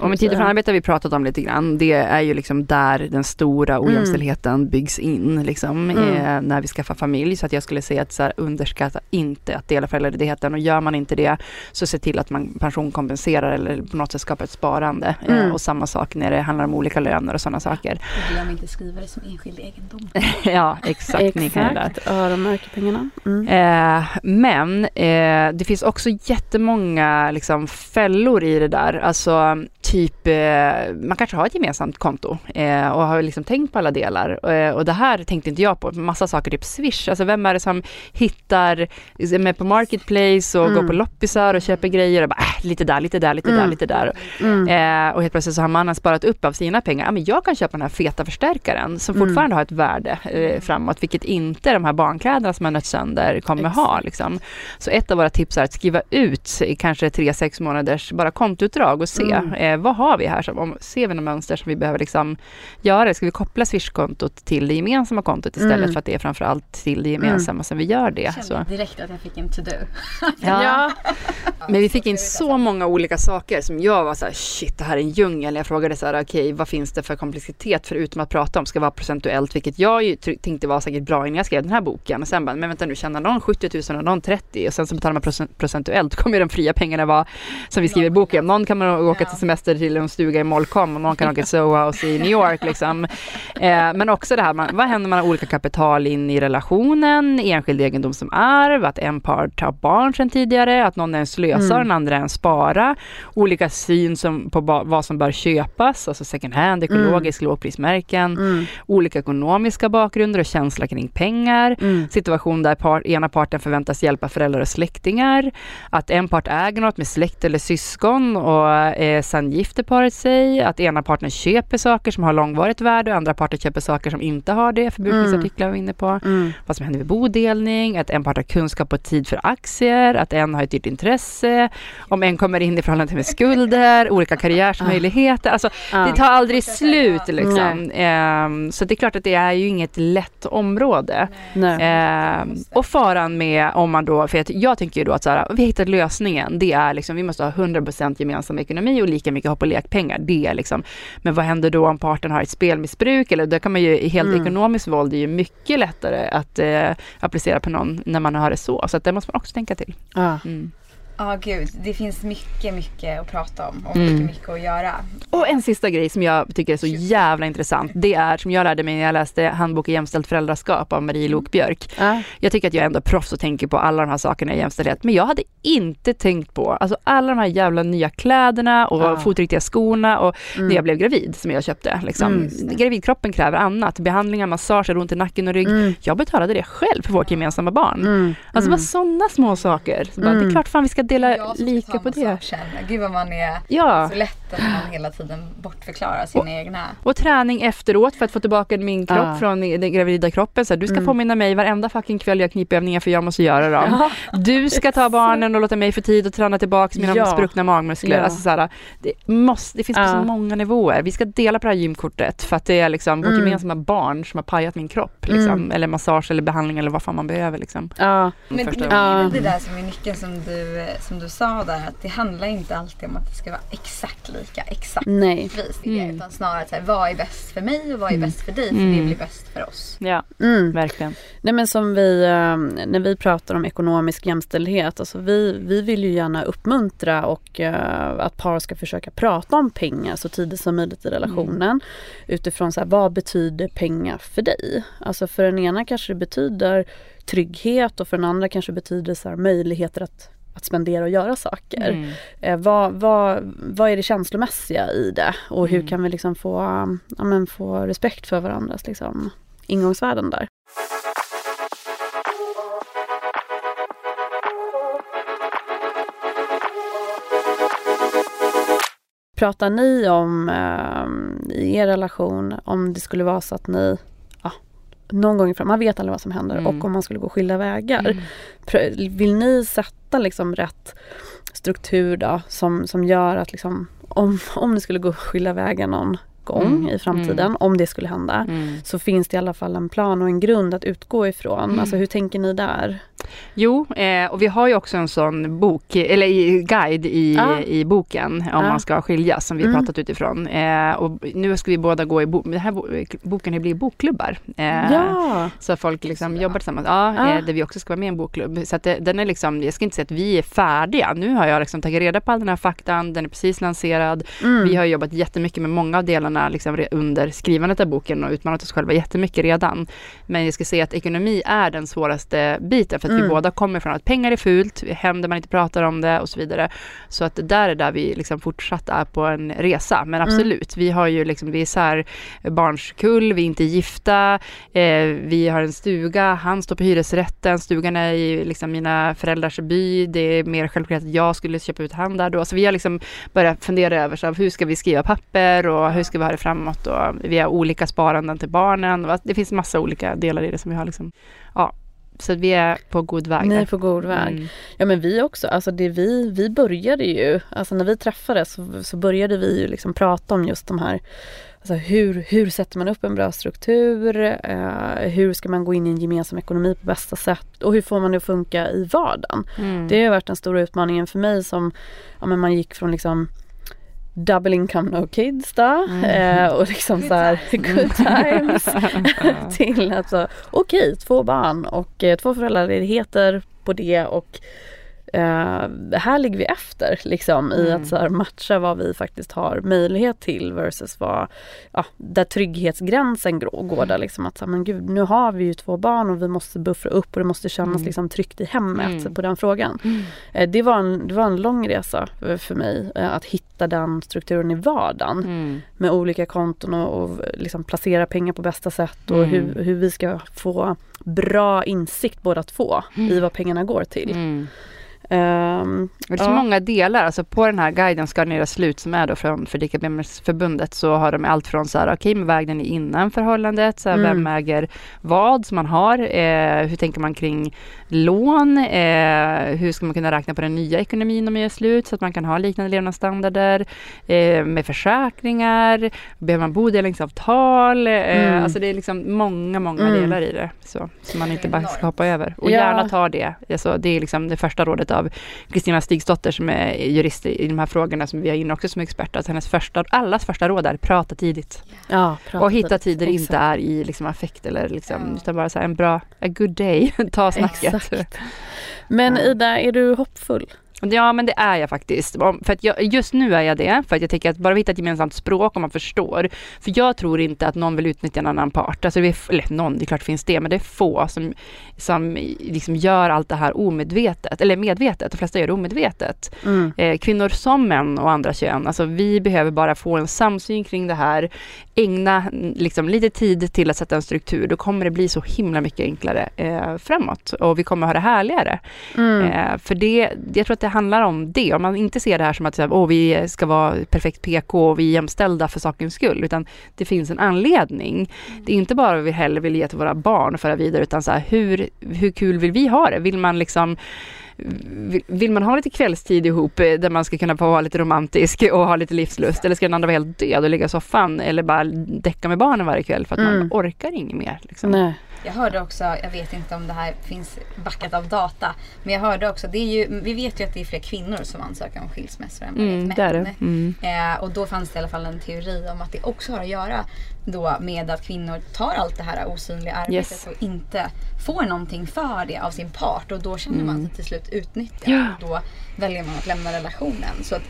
Och vi säga? från arbete har vi pratat om lite grann. Det är ju liksom där den stora Mm. ojämställdheten byggs in liksom, Mm. eh, när vi skaffar familj. Så att jag skulle säga att så här, underskatta inte att dela föräldraledigheten och gör man inte det så se till att man pensionkompenserar eller på något sätt skapar ett sparande. Eh, Mm. och samma sak när det handlar om olika löner och sådana saker. Och glöm inte skriva det som enskild egendom. ja, exakt. Ni kan det där. Exakt, öronmärker pengarna. Mm. Eh, men eh, det finns också jättemånga liksom, fällor i det där. Alltså så typ, eh, man kanske har ett gemensamt konto eh, och har liksom tänkt på alla delar. Eh, och det här tänkte inte jag på. Massa saker, typ Swish. Alltså vem är det som hittar med på Marketplace och Mm. går på loppisar och köper grejer och bara äh, lite där, lite där, lite där, Mm. lite där. Mm. Och helt plötsligt så har mannen sparat upp av sina pengar. Ja, men jag kan köpa den här feta förstärkaren som Mm. fortfarande har ett värde framåt, vilket inte de här barnkläderna som har nött sönder kommer ha. Liksom. Så ett av våra tips är att skriva ut kanske tre, sex månaders bara kontoutdrag och se Mm. Vad har vi här? Som, om, ser vi några mönster som vi behöver liksom göra? Ska vi koppla Swish-kontot till det gemensamma kontot istället Mm. för att det är framförallt till det gemensamma som vi gör det? Jag Så. kände direkt att jag fick en to-do. Ja. Men vi fick in så många olika saker som jag var så här, shit det här är en djungel. Jag frågade så här, okej vad finns det för komplexitet förutom att prata om, ska vara procentuellt, vilket jag ju tänkte var säkert bra innan jag skrev den här boken. Och sen bara, men vänta nu, tjänar någon 70 000 och någon 30 och sen så betalar man procent, procentuellt, kommer ju de fria pengarna vara, som vi skriver i boken, någon kan man åka till semester semester till en stuga i Molkom och någon kan åka till Soho House i New York. Liksom. Eh, men också det här, man, vad händer när man har olika kapital in i relationen, enskild egendom som arv, att en part tar barn sedan tidigare, att någon är en slösare, mm. den andra är en spara, olika syn som, på vad som bör köpas, alltså second hand, ekologisk, mm. lågprismärken, mm. olika ekonomiska bakgrunder och känsla kring pengar, mm. situation där part, ena parten förväntas hjälpa föräldrar och släktingar, att en part äger något med släkt eller syskon och eh, sen gifter paret sig, att ena parten köper saker som har långvarigt värde och andra parten köper saker som inte har det, förbrukningsartiklar var vi inne på, mm. vad som händer vid bodelning, att en part har kunskap och tid för aktier, att en har ett dyrt intresse, om en kommer in i förhållande med skulder, olika karriärsmöjligheter, alltså ah. det tar aldrig slut liksom. Eh, så det är klart att det är ju inget lätt område. Eh, och faran med om man då, för jag tänker ju då att så här, vi hittar lösningen, det är liksom, vi måste ha 100% gemensam ekonomi och lika mycket hopp och lekpengar. Det är liksom, men vad händer då om parten har ett spelmissbruk? Eller då kan man ju, helt mm. ekonomiskt våld är ju mycket lättare att eh, applicera på någon när man har det så. Så att det måste man också tänka till. Ah. Mm. Ja, oh, gud. Det finns mycket, mycket att prata om och mm. mycket, mycket att göra. Och en sista grej som jag tycker är så jävla intressant. Det är som jag lärde mig när jag läste Handbok i jämställt föräldraskap av Marie Lokbjörk. Mm. Jag tycker att jag är ändå proffs och tänker på alla de här sakerna i jämställdhet. Men jag hade inte tänkt på alltså alla de här jävla nya kläderna och mm. fotriktiga skorna och mm. när jag blev gravid som jag köpte. Liksom. Mm. Gravidkroppen kräver annat. Behandlingar, massage, ont i nacken och rygg. Mm. Jag betalade det själv för vårt gemensamma barn. Mm. Alltså bara sådana små saker. Så bara, det är klart fan vi ska dela lika på det. Gud vad man är ja. så lätt att man hela tiden bortförklarar sina och, egna. Och träning efteråt för att få tillbaka min kropp ah. från den gravida kroppen. Så här, du ska mm. påminna mig varenda fucking kväll jag knipövningar för jag måste göra dem. Ja. Du ska ta barnen och låta mig få tid att träna tillbaka mina ja. spruckna magmuskler. Ja. Alltså, så här, det, måste, det finns på så många nivåer. Vi ska dela på det här gymkortet för att det är liksom mm. vårt gemensamma barn som har pajat min kropp. Liksom, mm. Eller massage eller behandling eller vad fan man behöver. Liksom. Ja. Men, men det är det där som är nyckeln som du, som du sa där att det handlar inte alltid om att det ska vara exakt lika, exakt Nej. vis. Mm. Utan snarare att vad är bäst för mig och vad är mm. bäst för dig? För mm. det blir bäst för oss. Ja, mm. verkligen. Nej men som vi, ehm, när vi pratar om ekonomisk jämställdhet, alltså vi, vi vill ju gärna uppmuntra och uh, att par ska försöka prata om pengar så tidigt som möjligt i relationen. Mm. Utifrån så här, vad betyder pengar för dig? Alltså för den ena kanske det betyder trygghet och för den andra kanske det betyder så här, möjligheter att att spendera och göra saker. Mm. Eh, vad, vad, vad är det känslomässiga i det och hur mm. kan vi liksom få, ja, men få respekt för varandras liksom, ingångsvärden där. Pratar ni om eh, i er relation om det skulle vara så att ni någon gång ifrån, man vet aldrig vad som händer mm. och om man skulle gå skilda vägar. Mm. Vill ni sätta liksom rätt struktur då som, som gör att liksom om, om ni skulle gå skilda vägar någon gång mm. i framtiden, mm. om det skulle hända, mm. så finns det i alla fall en plan och en grund att utgå ifrån. Mm. Alltså hur tänker ni där? Jo, eh, och vi har ju också en sån bok, eller guide i, ah. i boken om ah. man ska skiljas som vi mm. pratat utifrån. Eh, och nu ska vi båda gå i, bo den här boken blir bokklubbar. Eh, ja. Så folk liksom jobbar tillsammans, ja, ah. där vi också ska vara med i en bokklubb. Så att det, den är liksom, jag ska inte säga att vi är färdiga. Nu har jag liksom tagit reda på all den här faktan, den är precis lanserad. Mm. Vi har jobbat jättemycket med många av delarna liksom under skrivandet av boken och utmanat oss själva jättemycket redan. Men jag ska säga att ekonomi är den svåraste biten för att mm. vi båda kommer från att pengar är fult, händer man inte pratar om det och så vidare. Så att det där är där vi liksom fortsatt är på en resa. Men mm. absolut, mm. vi har ju liksom, vi är så här barnskull, vi är inte gifta, eh, vi har en stuga, han står på hyresrätten, stugan är i liksom mina föräldrars by, det är mer självklart att jag skulle köpa ut han där då. Så vi har liksom börjat fundera över så här, hur ska vi skriva papper och hur ska vi ha det framåt och vi har olika sparanden till barnen. Det finns massa olika delar i det som vi har liksom, ja, så vi är på god väg. Ni är på god väg. Mm. Ja men vi också. Alltså det vi, vi började ju, alltså när vi träffades så, så började vi ju liksom prata om just de här Alltså hur, hur sätter man upp en bra struktur? Eh, hur ska man gå in i en gemensam ekonomi på bästa sätt? Och hur får man det att funka i vardagen? Mm. Det har varit den stora utmaningen för mig som, ja men man gick från liksom double income no kids då. Mm. eh, och liksom så här good times. Till alltså okej okay, två barn och eh, två föräldraledigheter på det och eh, här ligger vi efter liksom i Mm. att så här, matcha vad vi faktiskt har möjlighet till versus vad, ja, där trygghetsgränsen går där liksom att så här, men gud nu har vi ju två barn och vi måste buffra upp och det måste kännas Mm. liksom tryggt i hemmet Mm. på den frågan. Mm. Eh, det, var en, det var en lång resa för- mig eh, att hitta den strukturen i vardagen Mm. med olika konton och, och liksom placera pengar på bästa sätt och Mm. hur, hur vi ska få bra insikt båda två i vad pengarna går till. Ehm, Det är så Ja. många delar, alltså på den här guiden Ska ni göra slut som är då från Fredrika Bemers förbundet så har de allt från så här, okej men vägde ni innan förhållandet, så här, Mm. vem äger vad som man har, eh, hur tänker man kring lån, eh, hur ska man kunna räkna på den nya ekonomin om man gör slut så att man kan ha liknande levnadsstandarder, eh, med försäkringar, behöver man bodelningsavtal, eh, Mm. alltså det är liksom många, många Mm. delar i det så, som man inte bara ska hoppa över. Och Ja. gärna ta det, alltså, det är liksom det första rådet av Kristina Stigsdotter som är jurist i de här frågorna som vi har in också som expert. Alltså hennes första, allas första råd är prata tidigt. ja, prata och hitta tider det inte Exakt. är i liksom affekt eller liksom, Ja. utan bara så här en bra, a good day, ta snacket. Exakt. Men Ja. Ida, är du hoppfull? Ja men det är jag faktiskt. För att jag, just nu är jag det. För att jag tänker att bara vi hittar ett gemensamt språk och man förstår. För jag tror inte att någon vill utnyttja en annan part. Alltså det är, eller någon, det är klart det finns det. Men det är få som, som liksom gör allt det här omedvetet. Eller medvetet. De flesta gör det omedvetet. Mm. Eh, kvinnor som män och andra kön. Alltså vi behöver bara få en samsyn kring det här. Ägna liksom, lite tid till att sätta en struktur. Då kommer det bli så himla mycket enklare eh, framåt. Och vi kommer ha det härligare. Mm. Eh, för det, jag tror att det handlar om det. Om man inte ser det här som att Åh, vi ska vara perfekt PK och vi är jämställda för sakens skull. Utan det finns en anledning. Det är inte bara vad vi hellre vill ge till våra barn och föra vidare. Utan så här, hur, hur kul vill vi ha det? Vill man liksom vill, vill man ha lite kvällstid ihop eh, där man ska kunna få vara lite romantisk och ha lite livslust? Eller ska den andra vara helt död och ligga i soffan? Eller bara däcka med barnen varje kväll för att Mm. man orkar inget mer? Liksom. Nej. Jag hörde också, jag vet inte om det här finns backat av data, men jag hörde också, det är ju, vi vet ju att det är fler kvinnor som ansöker om skilsmässor än Mm, män. det är det. Mm. Eh, och då fanns det i alla fall en teori om att det också har att göra då med att kvinnor tar allt det här osynliga arbetet Yes. och inte får någonting för det av sin part och då känner man sig till slut utnyttjad Mm. Ja. och då väljer man att lämna relationen. Så att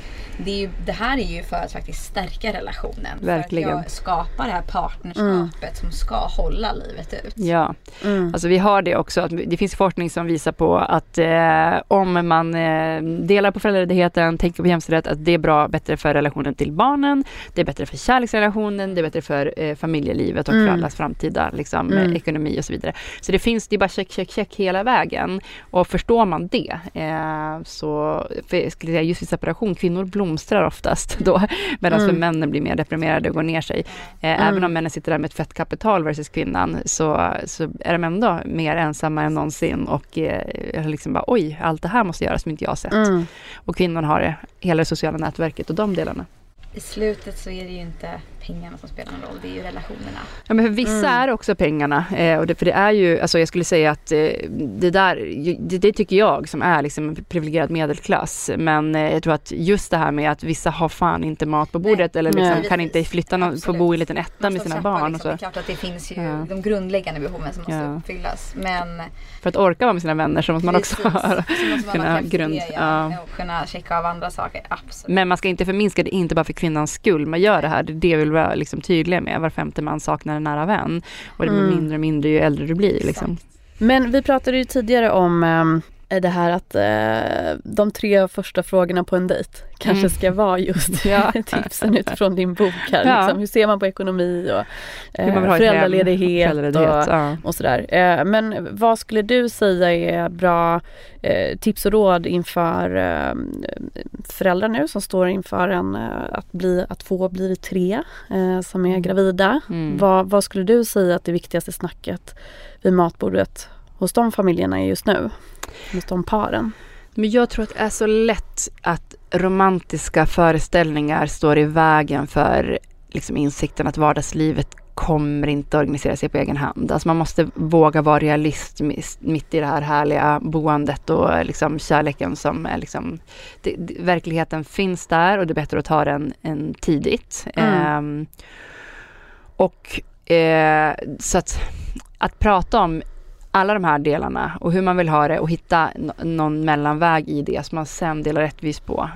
det, är ju, det här är ju för att faktiskt stärka relationen. Verkligen. För att jag skapar det här partnerskapet som ska hålla livet ut. Ja, Mm. alltså vi har det också. Att det finns forskning som visar på att eh, om man eh, delar på föräldraledigheten, tänker på jämställdhet, att det är bra, bättre för relationen till barnen, det är bättre för kärleksrelationen, det är bättre för eh, familjelivet och för Mm. allas framtida liksom, Mm. eh, ekonomi och så vidare. Så det finns, det är bara check, check, check hela vägen. Och förstår man det eh, så, för jag skulle säga just vid separation, kvinnor blomstrar oftast då, medan Mm. för männen blir mer deprimerade och går ner sig. Eh, Även om männen sitter där med ett fett kapital versus kvinnan så, så är de ändå mer ensamma än någonsin och eh, liksom bara oj, allt det här måste göras som inte jag har sett. Mm. Och kvinnorna har det, hela det sociala nätverket och de delarna. I slutet så är det ju inte pengarna som spelar någon roll, det är ju relationerna. Ja, men för vissa Mm. är också pengarna. Eh, och det, för det är ju, alltså jag skulle säga att eh, det där, det, det tycker jag som är liksom en privilegierad medelklass. Men eh, jag tror att just det här med att vissa har fan inte mat på bordet eller liksom Nej. kan inte flytta, någon, få bo i en liten etta med sina barn. Och liksom. Det är så. klart att det finns ju Ja. de grundläggande behoven som måste Ja. uppfyllas. Men För att orka vara med sina vänner så måste man också ha kunna grund. Ja. och kunna checka av andra saker. Absolut. Men man ska inte förminska det, inte bara för kvinnans skull. Man gör det här, det är det jag vara liksom tydliga med. Var femte man saknar en nära vän. Och det blir Mm. mindre och mindre ju äldre du blir. Liksom. Men vi pratade ju tidigare om ehm, det här att eh, de tre första frågorna på en dejt kanske Mm. ska vara just Ja. tipsen utifrån din bok här. Ja. Liksom, hur ser man på ekonomi och eh, föräldraledighet, föräldraledighet, och, ja. och sådär. Eh, men vad skulle du säga är bra eh, tips och råd inför eh, föräldrar nu som står inför en, eh, att, bli, att få bli tre eh, som är gravida? Mm. Vad, vad skulle du säga att det viktigaste snacket vid matbordet hos de familjerna är just nu? Hos de paren? Men jag tror att det är så lätt att romantiska föreställningar står i vägen för liksom, insikten att vardagslivet kommer inte att organisera sig på egen hand. Alltså man måste våga vara realist mitt i det här härliga boendet och eh, liksom kärleken som är liksom, det, det, verkligheten finns där och det är bättre att ta den än tidigt. Mm. Ehm, och eh, så att, att prata om alla de här delarna och hur man vill ha det och hitta någon mellanväg i det som man sen delar rättvist på.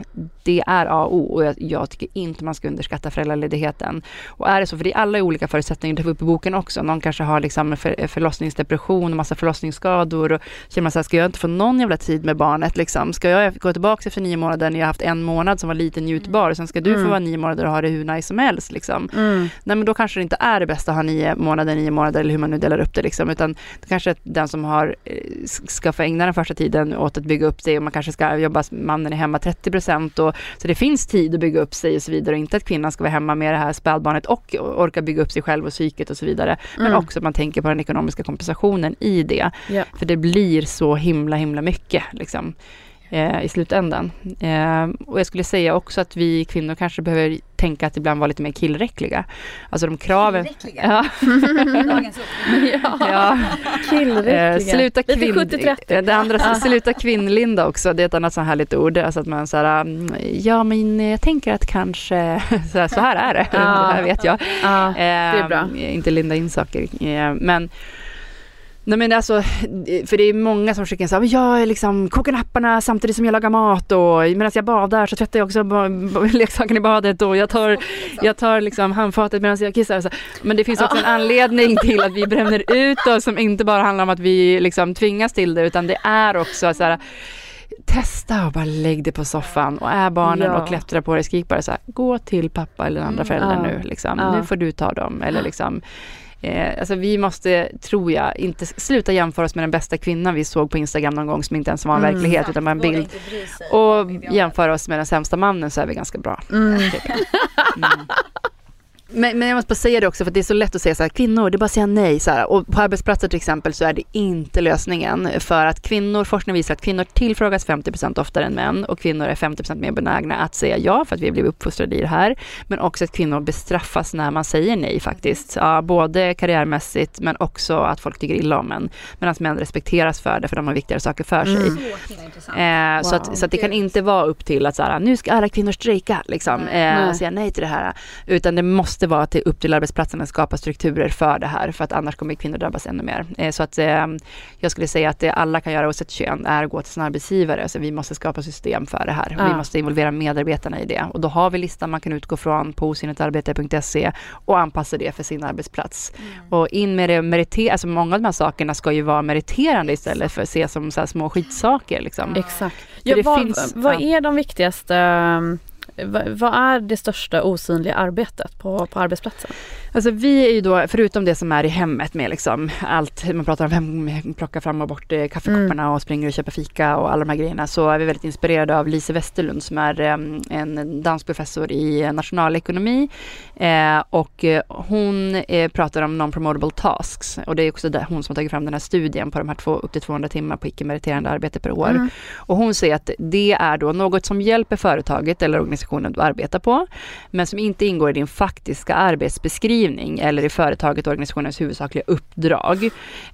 Det är A och O och jag, jag, tycker inte man ska underskatta föräldraledigheten. Och är det så, för det är alla olika förutsättningar, det får upp i boken också. Någon kanske har liksom för, förlossningsdepression och massa förlossningsskador och känner man så här, ska jag inte få någon jävla tid med barnet liksom? Ska jag gå tillbaka efter nio månader när jag haft en månad som var lite njutbar och sen ska du mm. få vara nio månader och ha det hur nice som helst liksom. Mm. Nej men då kanske det inte är det bästa att ha nio månader, nio månader eller hur man nu delar upp det liksom, utan det kanske är den som har, eh, ska få ägna den första tiden åt att bygga upp sig och man kanske ska jobba, mannen är hemma 30 procent och så det finns tid att bygga upp sig och så vidare och inte att kvinnan ska vara hemma med det här spädbarnet och orka bygga upp sig själv och psyket och så vidare. Men mm. också att man tänker på den ekonomiska kompensationen i det. Yeah. För det blir så himla himla mycket liksom eh, i slutändan. Eh, och jag skulle säga också att vi kvinnor kanske behöver tänka att ibland vara lite mer killräckliga. Alltså de kraven... Killräckliga? Ja. ja. ja. Killräckliga. Eh, sluta kvinn... Det andra, sluta kvinnlinda också, det är ett annat så härligt ord. Alltså att man så mm, ja men jag tänker att kanske, så här, så här är det, ah. det här vet jag. Ah. det är bra. Eh, inte linda in saker. Eh, men Nej men alltså, för det är många som skickar så jag liksom kokar napparna samtidigt som jag lagar mat och medan jag badar så tvättar jag också leksaken i badet och jag tar, jag tar liksom handfatet medan jag kissar. Så. Men det finns också en anledning till att vi bränner ut oss som inte bara handlar om att vi liksom tvingas till det utan det är också så här testa och bara lägg dig på soffan och är barnen ja. och klättra på det, skrik bara så här, gå till pappa eller andra mm, föräldrar ja. nu liksom. Ja. Nu får du ta dem eller liksom Eh, alltså vi måste, tror jag, inte sluta jämföra oss med den bästa kvinnan vi såg på Instagram någon gång som inte ens var en mm. verklighet utan bara en bild. Och jämföra oss med den sämsta mannen så är vi ganska bra. Mm. Mm. Men, men jag måste bara säga det också för det är så lätt att säga så här, kvinnor, det är bara att säga nej. Så här. Och på arbetsplatser till exempel så är det inte lösningen. För att kvinnor, forskning visar att kvinnor tillfrågas 50% oftare än män och kvinnor är 50% mer benägna att säga ja för att vi blivit uppfostrade i det här. Men också att kvinnor bestraffas när man säger nej faktiskt. Ja, både karriärmässigt men också att folk tycker illa om en. Medan män respekteras för det för de har viktigare saker för sig. Mm. Eh, wow. så, att, så att det kan inte vara upp till att så här, nu ska alla kvinnor strejka liksom, eh, och säga nej till det här. Utan det måste måste vara att det är upp till arbetsplatsen att skapa strukturer för det här, för att annars kommer kvinnor drabbas ännu mer. Eh, så att eh, jag skulle säga att det alla kan göra oavsett kön är att gå till sin arbetsgivare. Så vi måste skapa system för det här. Ja. Vi måste involvera medarbetarna i det. Och då har vi listan man kan utgå från på osynligtarbete.se och anpassa det för sin arbetsplats. Mm. Och in med det meriter, alltså många av de här sakerna ska ju vara meriterande istället för att ses som så små skitsaker. Liksom. Exakt. Ja, vad, finns, vad är de viktigaste vad är det största osynliga arbetet på, på arbetsplatsen? Alltså vi är ju då, förutom det som är i hemmet med liksom allt, man pratar om vem plockar fram och bort eh, kaffekopparna mm. och springer och köper fika och alla de här grejerna, så är vi väldigt inspirerade av Lise Westerlund som är um, en dansk professor i nationalekonomi. Eh, och eh, hon eh, pratar om non-promotable tasks och det är också hon som har tagit fram den här studien på de här två, upp till 200 timmar på icke-meriterande arbete per år. Mm. Och hon säger att det är då något som hjälper företaget eller organisationen du arbetar på, men som inte ingår i din faktiska arbetsbeskrivning arbetsbeskrivning eller i företaget och organisationens huvudsakliga uppdrag.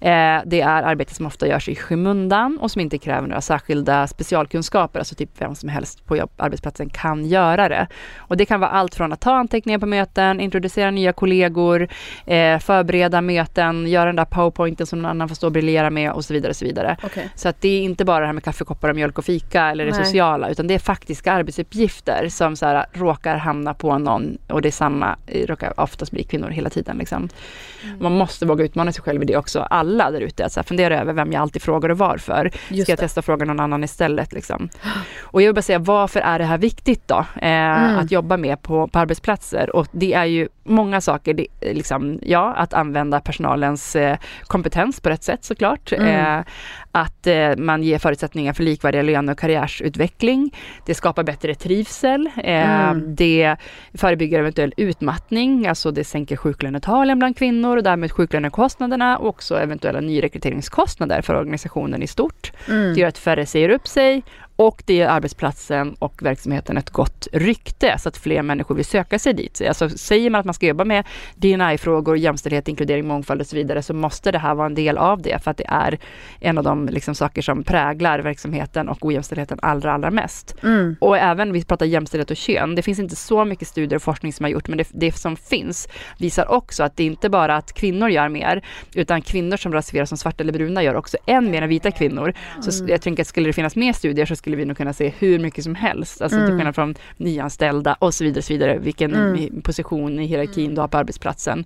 Eh, det är arbete som ofta görs i skymundan och som inte kräver några särskilda specialkunskaper, alltså typ vem som helst på jobb, arbetsplatsen kan göra det. Och det kan vara allt från att ta anteckningar på möten, introducera nya kollegor, eh, förbereda möten, göra den där powerpointen som någon annan får stå och briljera med och så vidare. Och så vidare. Okay. Så att det är inte bara det här med kaffekoppar och mjölk och fika eller det Nej. sociala, utan det är faktiska arbetsuppgifter som så här, råkar hamna på någon och det är samma, råkar oftast bli kvinnor kvinnor hela tiden. Liksom. Mm. Man måste våga utmana sig själv i det också, alla där ute. Alltså, fundera över vem jag alltid frågar och varför. Just Ska jag det. testa fråga någon annan istället? Liksom. Och jag vill bara säga, varför är det här viktigt då? Eh, mm. Att jobba med på, på arbetsplatser? Och det är ju många saker. Det, liksom, ja, att använda personalens eh, kompetens på rätt sätt såklart. Mm. Eh, att eh, man ger förutsättningar för likvärdiga löner och karriärsutveckling. Det skapar bättre trivsel. Eh, mm. Det förebygger eventuell utmattning, alltså det sänker sjuklönetalen bland kvinnor och därmed sjuklönekostnaderna och också eventuella nyrekryteringskostnader för organisationen i stort. Mm. Det gör att färre säger upp sig och det ger arbetsplatsen och verksamheten ett gott rykte så att fler människor vill söka sig dit. Alltså säger man att man ska jobba med DNI-frågor, jämställdhet, inkludering, mångfald och så vidare så måste det här vara en del av det för att det är en av de liksom, saker som präglar verksamheten och ojämställdheten allra, allra mest. Mm. Och även, vi pratar jämställdhet och kön, det finns inte så mycket studier och forskning som har gjort men det, det som finns visar också att det inte bara att kvinnor gör mer utan kvinnor som rasifieras som svarta eller bruna gör också än mer än vita kvinnor. Så jag tänker att skulle det finnas mer studier så skulle vi nog kunna se hur mycket som helst. Alltså till skillnad från nyanställda och så vidare, så vidare vilken Mm. position i hierarkin du har på arbetsplatsen.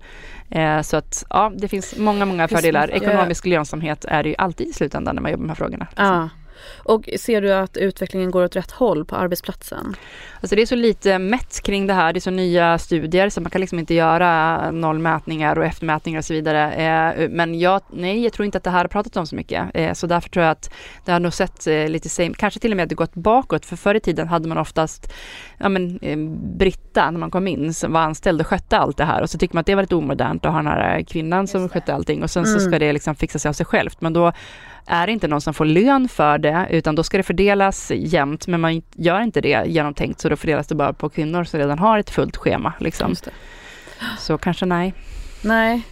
Eh, så att ja, det finns många, många fördelar. Ekonomisk lönsamhet är det ju alltid i slutändan när man jobbar med de här frågorna. Ja. Och ser du att utvecklingen går åt rätt håll på arbetsplatsen? Alltså det är så lite mätt kring det här. Det är så nya studier så man kan liksom inte göra nollmätningar och eftermätningar och så vidare. Eh, men jag, nej, jag tror inte att det här har pratat om så mycket. Eh, så därför tror jag att det har nog sett eh, lite same, kanske till och med att det gått bakåt. För förr i tiden hade man oftast ja, men, Britta när man kom in som var anställd och skötte allt det här. Och så tycker man att det var lite omodernt att ha den här kvinnan som skötte allting. Och sen så Mm. ska det liksom fixa sig av sig självt. Men då är det inte någon som får lön för det utan då ska det fördelas jämnt men man gör inte det genomtänkt så då fördelas det bara på kvinnor som redan har ett fullt schema. Liksom. Just det. Så kanske nej. Nej,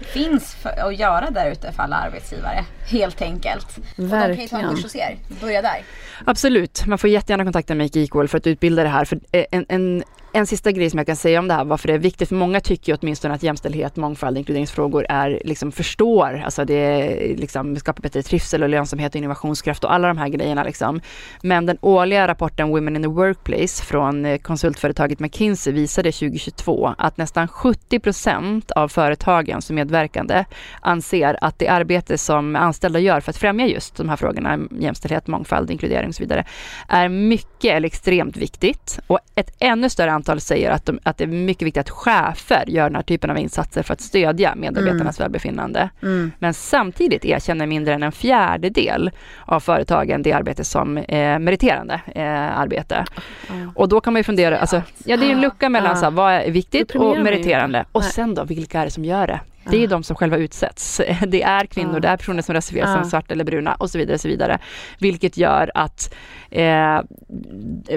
finns för att göra där ute för alla arbetsgivare. Helt enkelt. Och de kan ju ta en verkligen. kurs hos er. Börja där. Absolut, man får jättegärna kontakta Make Equal för att utbilda det här. För eh, en, en, en sista grej som jag kan säga om det här, varför det är viktigt, för många tycker ju åtminstone att jämställdhet, mångfald, inkluderingsfrågor är liksom förstår, alltså det är liksom skapar bättre trivsel och lönsamhet och innovationskraft och alla de här grejerna liksom. Men den årliga rapporten Women in the Workplace från eh, konsultföretaget McKinsey visade 2022 att nästan 70 procent av företagen som medverkande anser att det arbete som anställda gör för att främja just de här frågorna, jämställdhet, mångfald, inkludering och så vidare, är mycket eller extremt viktigt. Och ett ännu större antal säger att, de, att det är mycket viktigt att chefer gör den här typen av insatser för att stödja medarbetarnas välbefinnande. Mm. Men samtidigt erkänner mindre än en fjärdedel av företagen det arbete som eh, meriterande eh, arbete. Och då kan man ju fundera, alltså, ja det är en lucka mellan så här, vad är viktigt och ju meriterande. Och sen då, vilka är det som gör det? Det är ju de som själva utsätts. Det är kvinnor, det är personer som rasifieras Ah. som svarta eller bruna och så vidare. Och så vidare. Vilket gör att eh,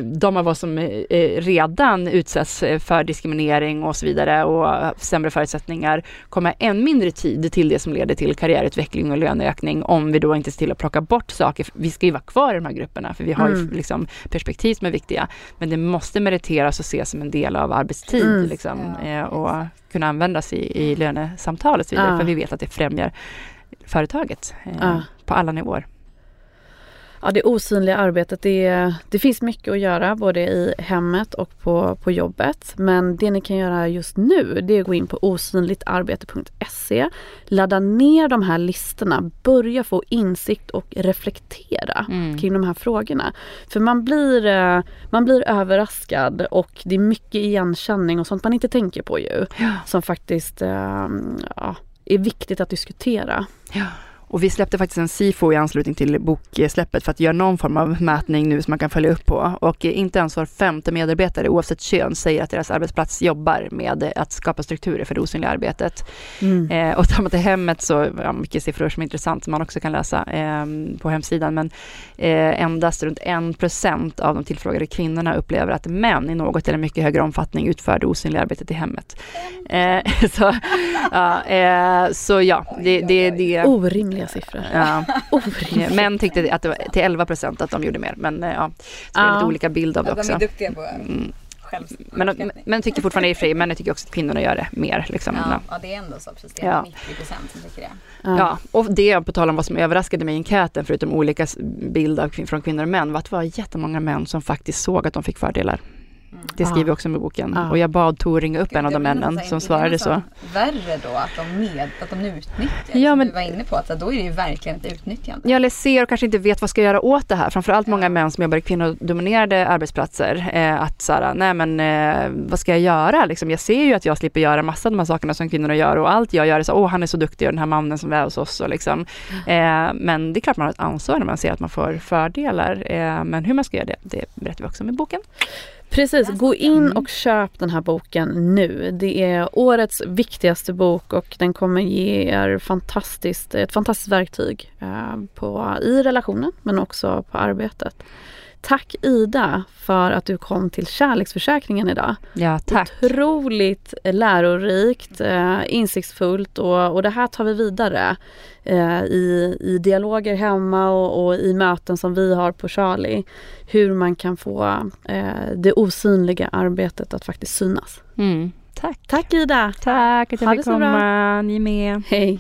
de av oss som eh, redan utsätts eh, för diskriminering och så vidare och sämre förutsättningar kommer än mindre tid till det som leder till karriärutveckling och löneökning om vi då inte ser till att plocka bort saker. Vi ska ju vara kvar i de här grupperna för vi har ju Mm. liksom perspektiv som är viktiga. Men det måste meriteras och ses som en del av arbetstid Mm. liksom, eh, och kunna användas i, i lönesamtal och så vidare. Ah. För vi vet att det främjar företaget eh, på alla nivåer. Ja, det osynliga arbetet, det, det finns mycket att göra både i hemmet och på, på jobbet. Men det ni kan göra just nu det är att gå in på osynligtarbete.se, ladda ner de här listorna, börja få insikt och reflektera Mm. kring de här frågorna. För man blir, eh, man blir överraskad och det är mycket igenkänning och sånt man inte tänker på ju. Som faktiskt eh, ja, är viktigt att diskutera. Och vi släppte faktiskt en SIFO i anslutning till boksläppet för att göra någon form av mätning nu som man kan följa upp på. Och inte ens var femte medarbetare oavsett kön säger att deras arbetsplats jobbar med att skapa strukturer för det osynliga arbetet. Mm. Eh, och tar man till hemmet så, ja, mycket siffror som är intressant som man också kan läsa eh, på hemsidan. Men eh, endast runt en procent av de tillfrågade kvinnorna upplever att män i något eller mycket högre omfattning utför det osynliga arbetet i hemmet. Eh, så, ja, eh, så ja, det, det, det Orimliga siffror. Ja, Orimliga. män tyckte att det var till 11 procent att de gjorde mer. Men ja, så det är Ja. lite olika bild av det De också. är duktiga på Mm. Men, men, men tycker fortfarande i och för sig, männen tycker också att kvinnorna gör det mer. Liksom. ja, Ja. ja, det är ändå så. Precis, det är Ja. 90 procent som tycker det. Ja, och det på tal om vad som överraskade mig i enkäten, förutom olika bilder från kvinnor och män, var att det var jättemånga män som faktiskt såg att de fick fördelar. Det skriver jag också med boken. Och jag bad Tor ringa upp en av de männen som det svarade så. Värre då att de, med, att de utnyttjar. Ja, som men- du var inne på. Att då är det ju verkligen ett utnyttjande. Ja, eller ser och kanske inte vet vad ska jag göra åt det här. Framförallt många män som jobbar i kvinnodominerade arbetsplatser. Eh, att så här, nej men eh, vad ska jag göra? Liksom, jag ser ju att jag slipper göra massa av de här sakerna som kvinnorna gör och allt jag gör är så, åh han är så duktig och den här mannen som är hos oss och liksom. Eh, men det är klart man har ett ansvar när man ser att man får fördelar. Eh, men hur man ska göra det, det berättar vi också i boken. Precis, gå in Mm. och köp den här boken nu. Det är årets viktigaste bok och den kommer ge er fantastiskt, ett fantastiskt verktyg eh, på, i relationen men också på arbetet. Tack Ida för att du kom till Kärleksförsäkringen idag. Ja, tack. Otroligt lärorikt, eh, insiktsfullt och, och det här tar vi vidare eh, i, i dialoger hemma och, och i möten som vi har på Charlie. Hur man kan få eh, det osynliga arbetet att faktiskt synas. Mm. Tack. Tack Ida! Tack att jag fick komma. Ni med. Hej!